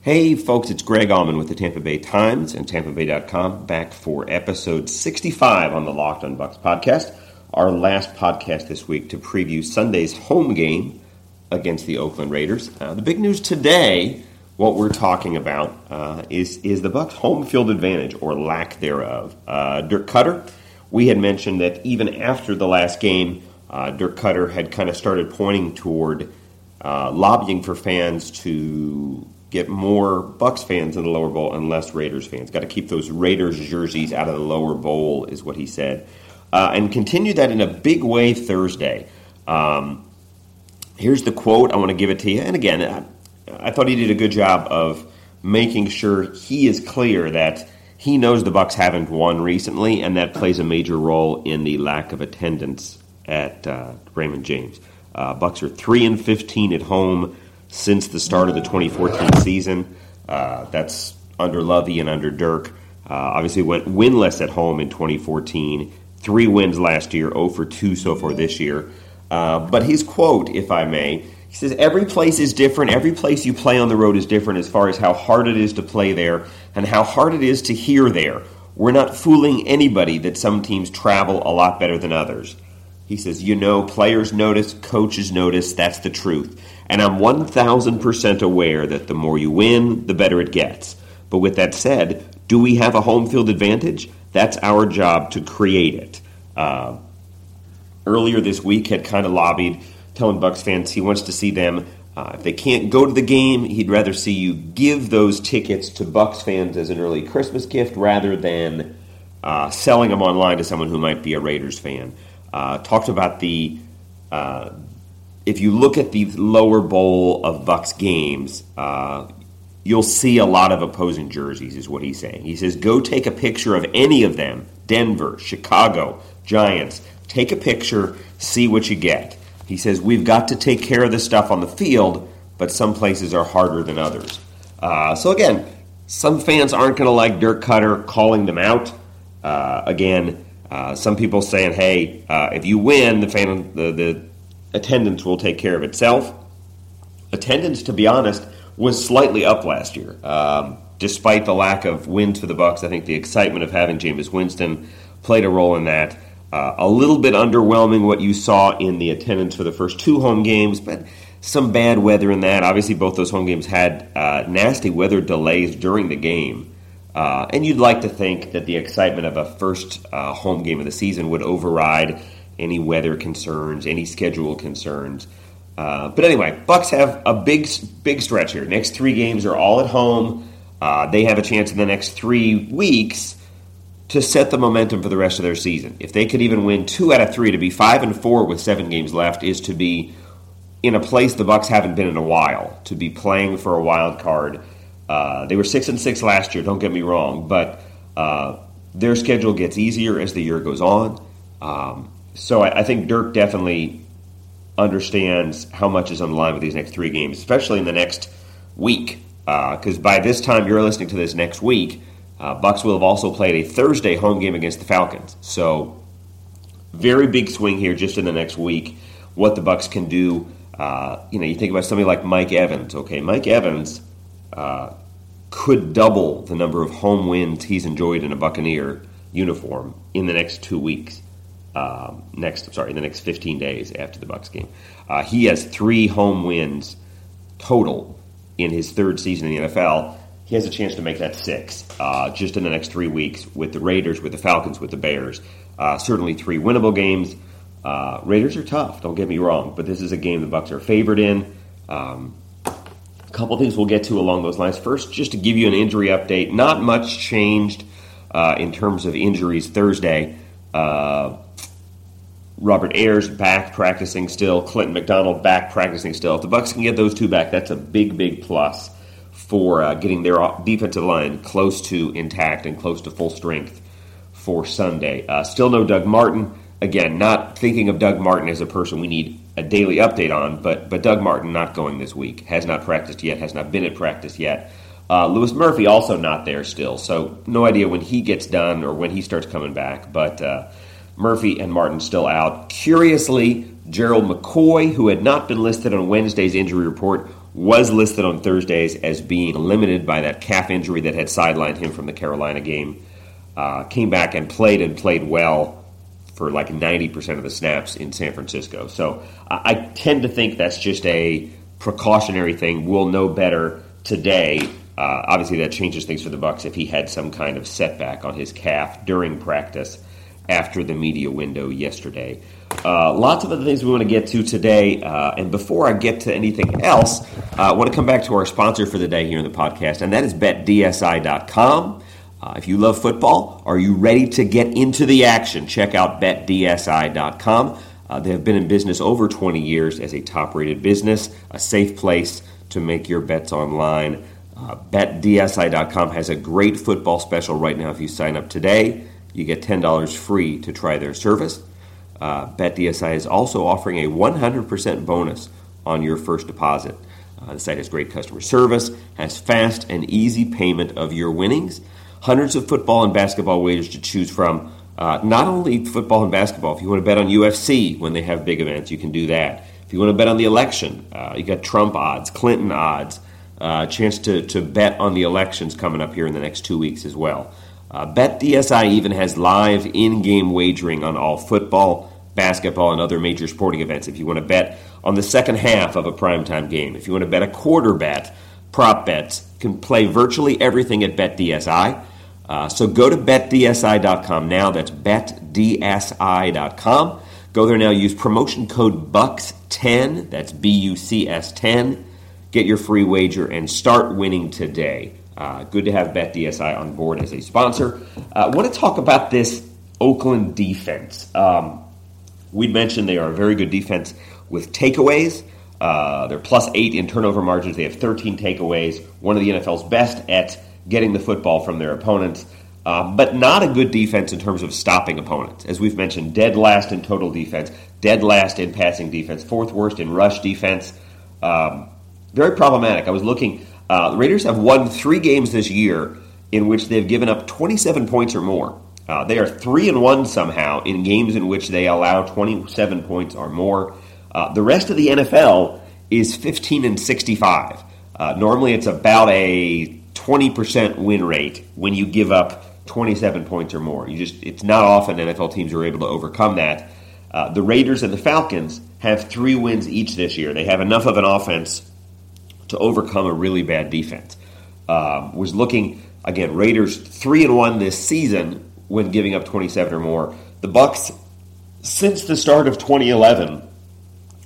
Hey folks, it's Greg Auman with the Tampa Bay Times and TampaBay.com back for episode 65 on the Locked on Bucs podcast. Our last podcast this week to preview Sunday's home game against the Oakland Raiders. Uh, the big news today, what we're talking about, uh, is is the Bucs' home field advantage or lack thereof. Uh, Dirk Koetter, we had mentioned that even after the last game, uh, Dirk Koetter had kind of started pointing toward uh, lobbying for fans to get more Bucs fans in the lower bowl and less Raiders fans. Got to keep those Raiders jerseys out of the lower bowl, is what he said, uh, and continue that in a big way Thursday. Um, here's the quote. I want to give it to you. And again, I, I thought he did a good job of making sure he is clear that he knows the Bucs haven't won recently, and that plays a major role in the lack of attendance at uh, Raymond James. Uh, Bucs are three and fifteen at home since the start of the 2014 season. Uh, that's under Lovie and under Dirk. Uh, obviously, went winless at home in 2014. Three wins last year, 0 for 2 so far this year. Uh, but his quote, if I may, he says, Every place is different. Every place you play on the road is different as far as how hard it is to play there and how hard it is to hear there. We're not fooling anybody that some teams travel a lot better than others. He says, You know, players notice, coaches notice, that's the truth. And I'm 1000% aware that the more you win, the better it gets. But with that said, do we have a home field advantage? That's our job to create it. Uh, earlier this week had kind of lobbied, telling Bucs fans he wants to see them. Uh, if they can't go to the game, he'd rather see you give those tickets to Bucs fans as an early Christmas gift rather than uh, selling them online to someone who might be a Raiders fan. Uh, talked about the uh, if you look at the lower bowl of Bucs games, uh, you'll see a lot of opposing jerseys. Is what he's saying. He says, go take a picture of any of them: Denver, Chicago, Giants. Take a picture, see what you get. He says, we've got to take care of the stuff on the field, but some places are harder than others. Uh, so again, some fans aren't going to like Dirk Koetter calling them out. Uh, again, uh, some people saying, "Hey, uh, if you win, the fan, the, the attendance will take care of itself." Attendance, to be honest, was slightly up last year, um, despite the lack of wins for the Bucs. I think the excitement of having Jameis Winston played a role in that. Uh, a little bit underwhelming what you saw in the attendance for the first two home games, but some bad weather in that. Obviously, both those home games had uh, nasty weather delays during the game. Uh, and you'd like to think that the excitement of a first uh, home game of the season would override any weather concerns, any schedule concerns. Uh, but anyway, Bucs have a big, big stretch here. Next three games are all at home. Uh, they have a chance in the next three weeks to set the momentum for the rest of their season. If they could even win two out of three, to be five and four with seven games left is to be in a place the Bucs haven't been in a while. To be playing for a wild card. Uh, they were six and six last year. Don't get me wrong, but uh, their schedule gets easier as the year goes on. Um, so I, I, think Dirk definitely understands how much is on the line with these next three games, especially in the next week. Because uh, by this time you're listening to this next week, uh, Bucs will have also played a Thursday home game against the Falcons. So very big swing here just in the next week. What the Bucs can do. Uh, you know, you think about somebody like Mike Evans. Okay, Mike Evans uh, could double the number of home wins he's enjoyed in a Buccaneer uniform in the next two weeks. Um, next, sorry, in the next 15 days after the Bucs game, uh, he has three home wins total in his third season in the NFL. He has a chance to make that six uh, just in the next three weeks with the Raiders, with the Falcons, with the Bears. Uh, certainly three winnable games. Uh, Raiders are tough, don't get me wrong, but this is a game the Bucs are favored in. Um, a couple things we'll get to along those lines. First, just to give you an injury update, not much changed uh, in terms of injuries Thursday. Uh, Robert Ayers back practicing still. Clinton McDonald back practicing still. If the Bucs can get those two back, that's a big, big plus for uh, getting their defensive line close to intact and close to full strength for Sunday. Uh, still no Doug Martin. Again, not thinking of Doug Martin as a person we need a daily update on, but but Doug Martin not going this week, has not practiced yet, has not been at practice yet. Uh, Louis Murphy also not there still, so no idea when he gets done or when he starts coming back. But uh, Murphy and Martin still out. Curiously, Gerald McCoy, who had not been listed on Wednesday's injury report, was listed on Thursdays as being limited by that calf injury that had sidelined him from the Carolina game. Uh, came back and played and played well for like 90% of the snaps in San Francisco. So I, I tend to think that's just a precautionary thing. We'll know better today. Uh, obviously, that changes things for the Bucs if he had some kind of setback on his calf during practice after the media window yesterday. Uh, lots of other things we want to get to today. Uh, and before I get to anything else, uh, I want to come back to our sponsor for the day here in the podcast, and that is betdsi.com. Uh, if you love football, are you ready to get into the action? Check out betdsi.com. Uh, they have been in business over 20 years as a top rated business, a safe place to make your bets online. Uh, BetDSI.com has a great football special right now. If you sign up today, you get $10 free to try their service. Uh, BetDSI is also offering a 100% bonus on your first deposit. Uh, the site has great customer service, has fast and easy payment of your winnings hundreds of football and basketball wagers to choose from. Uh, not only football and basketball, if you want to bet on UFC when they have big events, you can do that. If you want to bet on the election, uh, you got Trump odds, Clinton odds, uh, chance to, to bet on the elections coming up here in the next two weeks as well. Uh, BetDSI even has live in game wagering on all football, basketball, and other major sporting events. If you want to bet on the second half of a primetime game, if you want to bet a quarter bet, prop bets, can play virtually everything at BetDSI. Uh, so go to betdsi.com now. That's betdsi.com. Go there now. Use promotion code BUCS10. That's B U C S 10. Get your free wager and start winning today. Uh, good to have BetDSI on board as a sponsor. I uh, want to talk about this Oakland defense. Um, we mentioned they are a very good defense with takeaways. Uh, they're plus eight in turnover margins. They have 13 takeaways. One of the NFL's best at getting the football from their opponents, uh, but not a good defense in terms of stopping opponents. As we've mentioned, dead last in total defense, dead last in passing defense, fourth worst in rush defense. Um, very problematic. I was looking. Uh, the Raiders have won three games this year in which they've given up 27 points or more. Uh, they are three and one somehow in games in which they allow 27 points or more. Uh, the rest of the NFL is 15 and 65. Uh, normally, it's about a 20% win rate when you give up 27 points or more. You just it's not often NFL teams are able to overcome that. Uh, the Raiders and the Falcons have three wins each this year. They have enough of an offense to overcome a really bad defense. Um, was looking again, Raiders three and one this season when giving up 27 or more. The Bucs since the start of 2011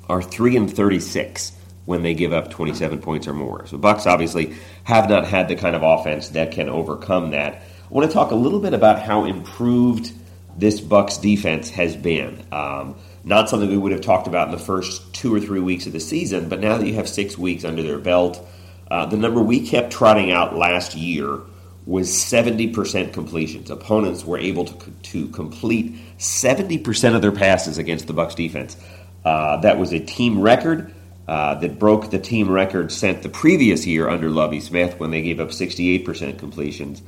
are 3 and 36 when they give up 27 points or more. So Bucs obviously have not had the kind of offense that can overcome that. I want to talk a little bit about how improved this Bucs defense has been. Um, not something we would have talked about in the first two or three weeks of the season, but now that you have six weeks under their belt, uh, the number we kept trotting out last year was 70% completions. Opponents were able to, to complete 70% of their passes against the Bucs defense. Uh, that was a team record uh, that broke the team record set the previous year under Lovie Smith when they gave up 68% completions.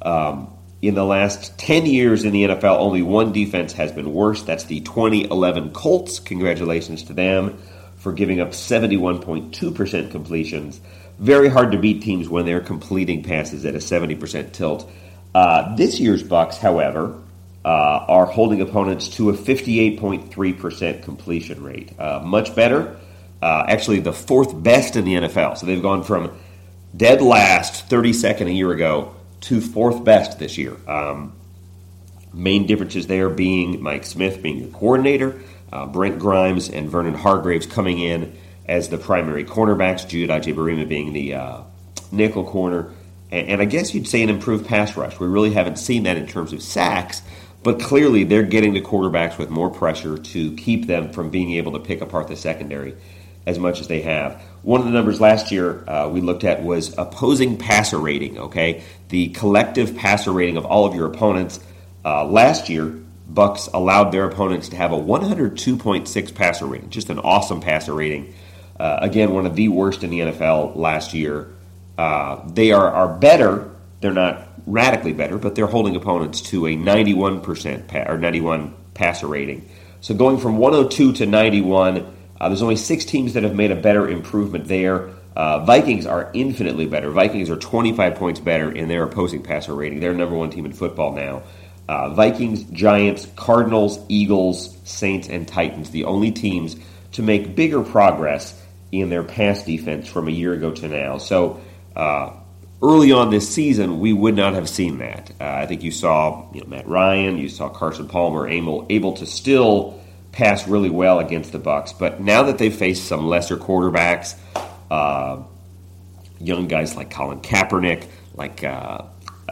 Um, in the last 10 years in the NFL, only one defense has been worse. That's the 2011 Colts. Congratulations to them for giving up 71.2% completions. Very hard to beat teams when they're completing passes at a 70% tilt. Uh, this year's Bucs, however, uh, are holding opponents to a 58.3% completion rate. Uh, much better. Uh, actually, the fourth best in the NFL. So they've gone from dead last, 32nd a year ago, to fourth best this year. Um, main differences there being Mike Smith being the coordinator, uh, Brent Grimes and Vernon Hargreaves coming in as the primary cornerbacks, Jude Adjei-Barimah being the uh, nickel corner. And, and I guess you'd say an improved pass rush. We really haven't seen that in terms of sacks, but clearly, they're getting the quarterbacks with more pressure to keep them from being able to pick apart the secondary as much as they have. One of the numbers last year uh, we looked at was opposing passer rating. Okay, the collective passer rating of all of your opponents. Uh, last year, Bucs allowed their opponents to have a 102.6 passer rating, just an awesome passer rating. Uh, again, one of the worst in the NFL last year. Uh, they are, are better. They're not radically better, but they're holding opponents to a 91% pa- or 91 passer rating. So going from 102 to 91, uh, there's only six teams that have made a better improvement there. Uh, Vikings are infinitely better. Vikings are 25 points better in their opposing passer rating. They're number one team in football now. Uh, Vikings, Giants, Cardinals, Eagles, Saints, and Titans, the only teams to make bigger progress in their pass defense from a year ago to now. So uh, early on this season, we would not have seen that. Uh, I think you saw you know, Matt Ryan, you saw Carson Palmer able, able to still pass really well against the Bucs. But now that they've faced some lesser quarterbacks, uh, young guys like Colin Kaepernick, like uh,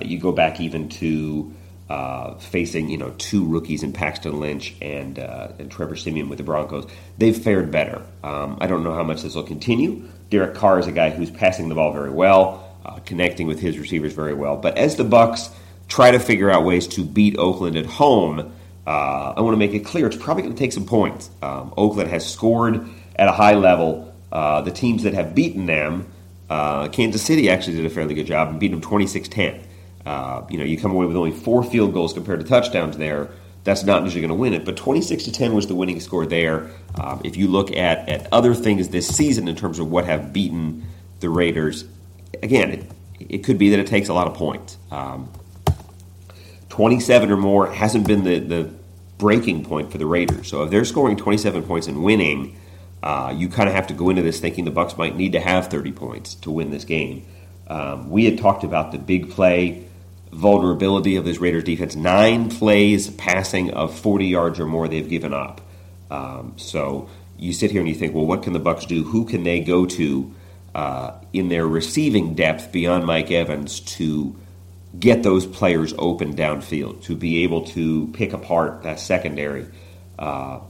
you go back even to uh, facing you know two rookies in Paxton Lynch and uh, and Trevor Siemian with the Broncos, they've fared better. Um, I don't know how much this will continue. Derek Carr is a guy who's passing the ball very well, uh, connecting with his receivers very well. But as the Bucs try to figure out ways to beat Oakland at home, uh, I want to make it clear it's probably going to take some points. Um, Oakland has scored at a high level. Uh, the teams that have beaten them, uh, Kansas City actually did a fairly good job and beat them 26 10. Uh, you know, you come away with only four field goals compared to touchdowns there. That's not usually going to win it, but 26 to 10 was the winning score there. Um, if you look at, at other things this season in terms of what have beaten the Raiders, again, it, it could be that it takes a lot of points. Um, 27 or more hasn't been the, the breaking point for the Raiders. So if they're scoring 27 points and winning, uh, you kind of have to go into this thinking the Bucs might need to have 30 points to win this game. Um, we had talked about the big play vulnerability of this Raiders defense. Nine plays passing of 40 yards or more they've given up. Um, so you sit here and you think, well, what can the Bucs do? Who can they go to uh, in their receiving depth beyond Mike Evans to get those players open downfield, to be able to pick apart that secondary uh,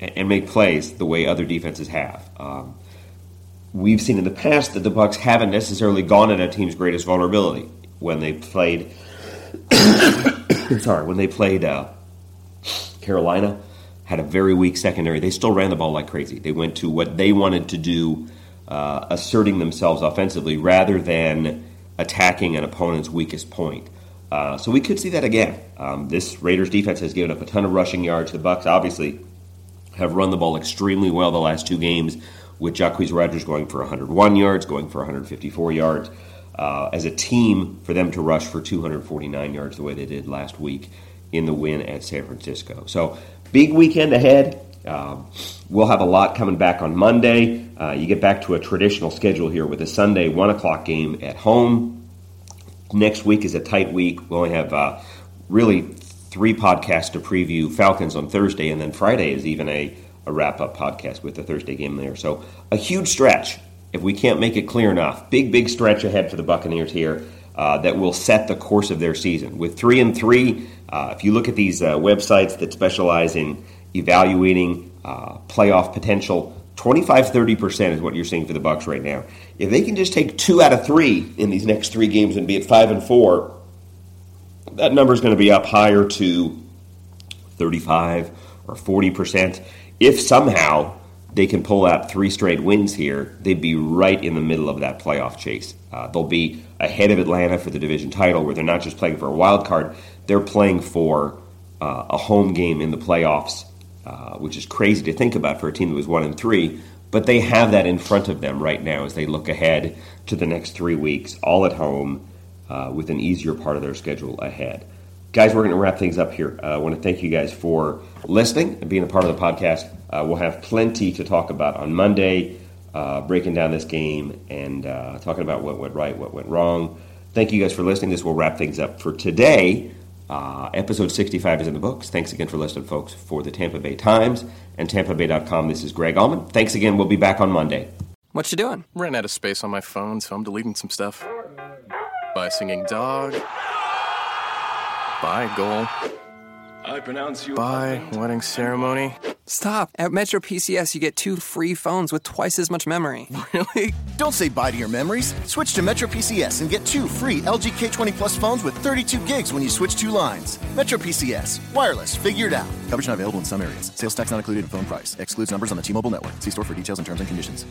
and, make plays the way other defenses have. Um, we've seen in the past that the Bucs haven't necessarily gone at a team's greatest vulnerability when they played. sorry, when they played uh, Carolina, had a very weak secondary. They still ran the ball like crazy. They went to what they wanted to do, uh, asserting themselves offensively rather than attacking an opponent's weakest point. Uh, so we could see that again. Um, this Raiders defense has given up a ton of rushing yards. The Bucs obviously have run the ball extremely well the last two games, with Jacquizz Rodgers going for 101 yards, going for 154 yards uh, as a team for them to rush for 249 yards the way they did last week in the win at San Francisco. So, big weekend ahead. Um, we'll have a lot coming back on Monday. Uh, you get back to a traditional schedule here with a Sunday 1 o'clock game at home. Next week is a tight week. We only have uh, really three podcasts to preview Falcons on Thursday, and then Friday is even a, a wrap up podcast with the Thursday game there. So, a huge stretch if we can't make it clear enough, big, big stretch ahead for the Buccaneers here uh, that will set the course of their season. With three and three, uh, if you look at these uh, websites that specialize in evaluating uh, playoff potential, 25 30% is what you're seeing for the Bucs right now. If they can just take two out of three in these next three games and be at five and four, that number is going to be up higher to 35 or 40%. If somehow they can pull out three straight wins here, they'd be right in the middle of that playoff chase. Uh, they'll be ahead of Atlanta for the division title, where they're not just playing for a wild card, they're playing for uh, a home game in the playoffs, uh, which is crazy to think about for a team that was one and three. But they have that in front of them right now as they look ahead to the next three weeks, all at home, uh, with an easier part of their schedule ahead. Guys, we're going to wrap things up here. Uh, I want to thank you guys for listening and being a part of the podcast. Uh, we'll have plenty to talk about on Monday, breaking down this game and talking about what went right, what went wrong. Thank you guys for listening. This will wrap things up for today. Uh, episode 65 is in the books. Thanks again for listening, folks, for the Tampa Bay Times and TampaBay.com. This is Greg Auman. Thanks again. We'll be back on Monday. What you doing? Ran out of space on my phone, so I'm deleting some stuff. By singing dog. Bye, goal. I pronounce you. Bye, wedding ceremony. Stop. At Metro PCS, you get two free phones with twice as much memory. Really? Don't say bye to your memories. Switch to Metro PCS and get two free LG K20 Plus phones with 32 gigs when you switch two lines. Metro PCS. Wireless. Figured out. Coverage not available in some areas. Sales tax not included in phone price. Excludes numbers on the T-Mobile network. See store for details and terms and conditions.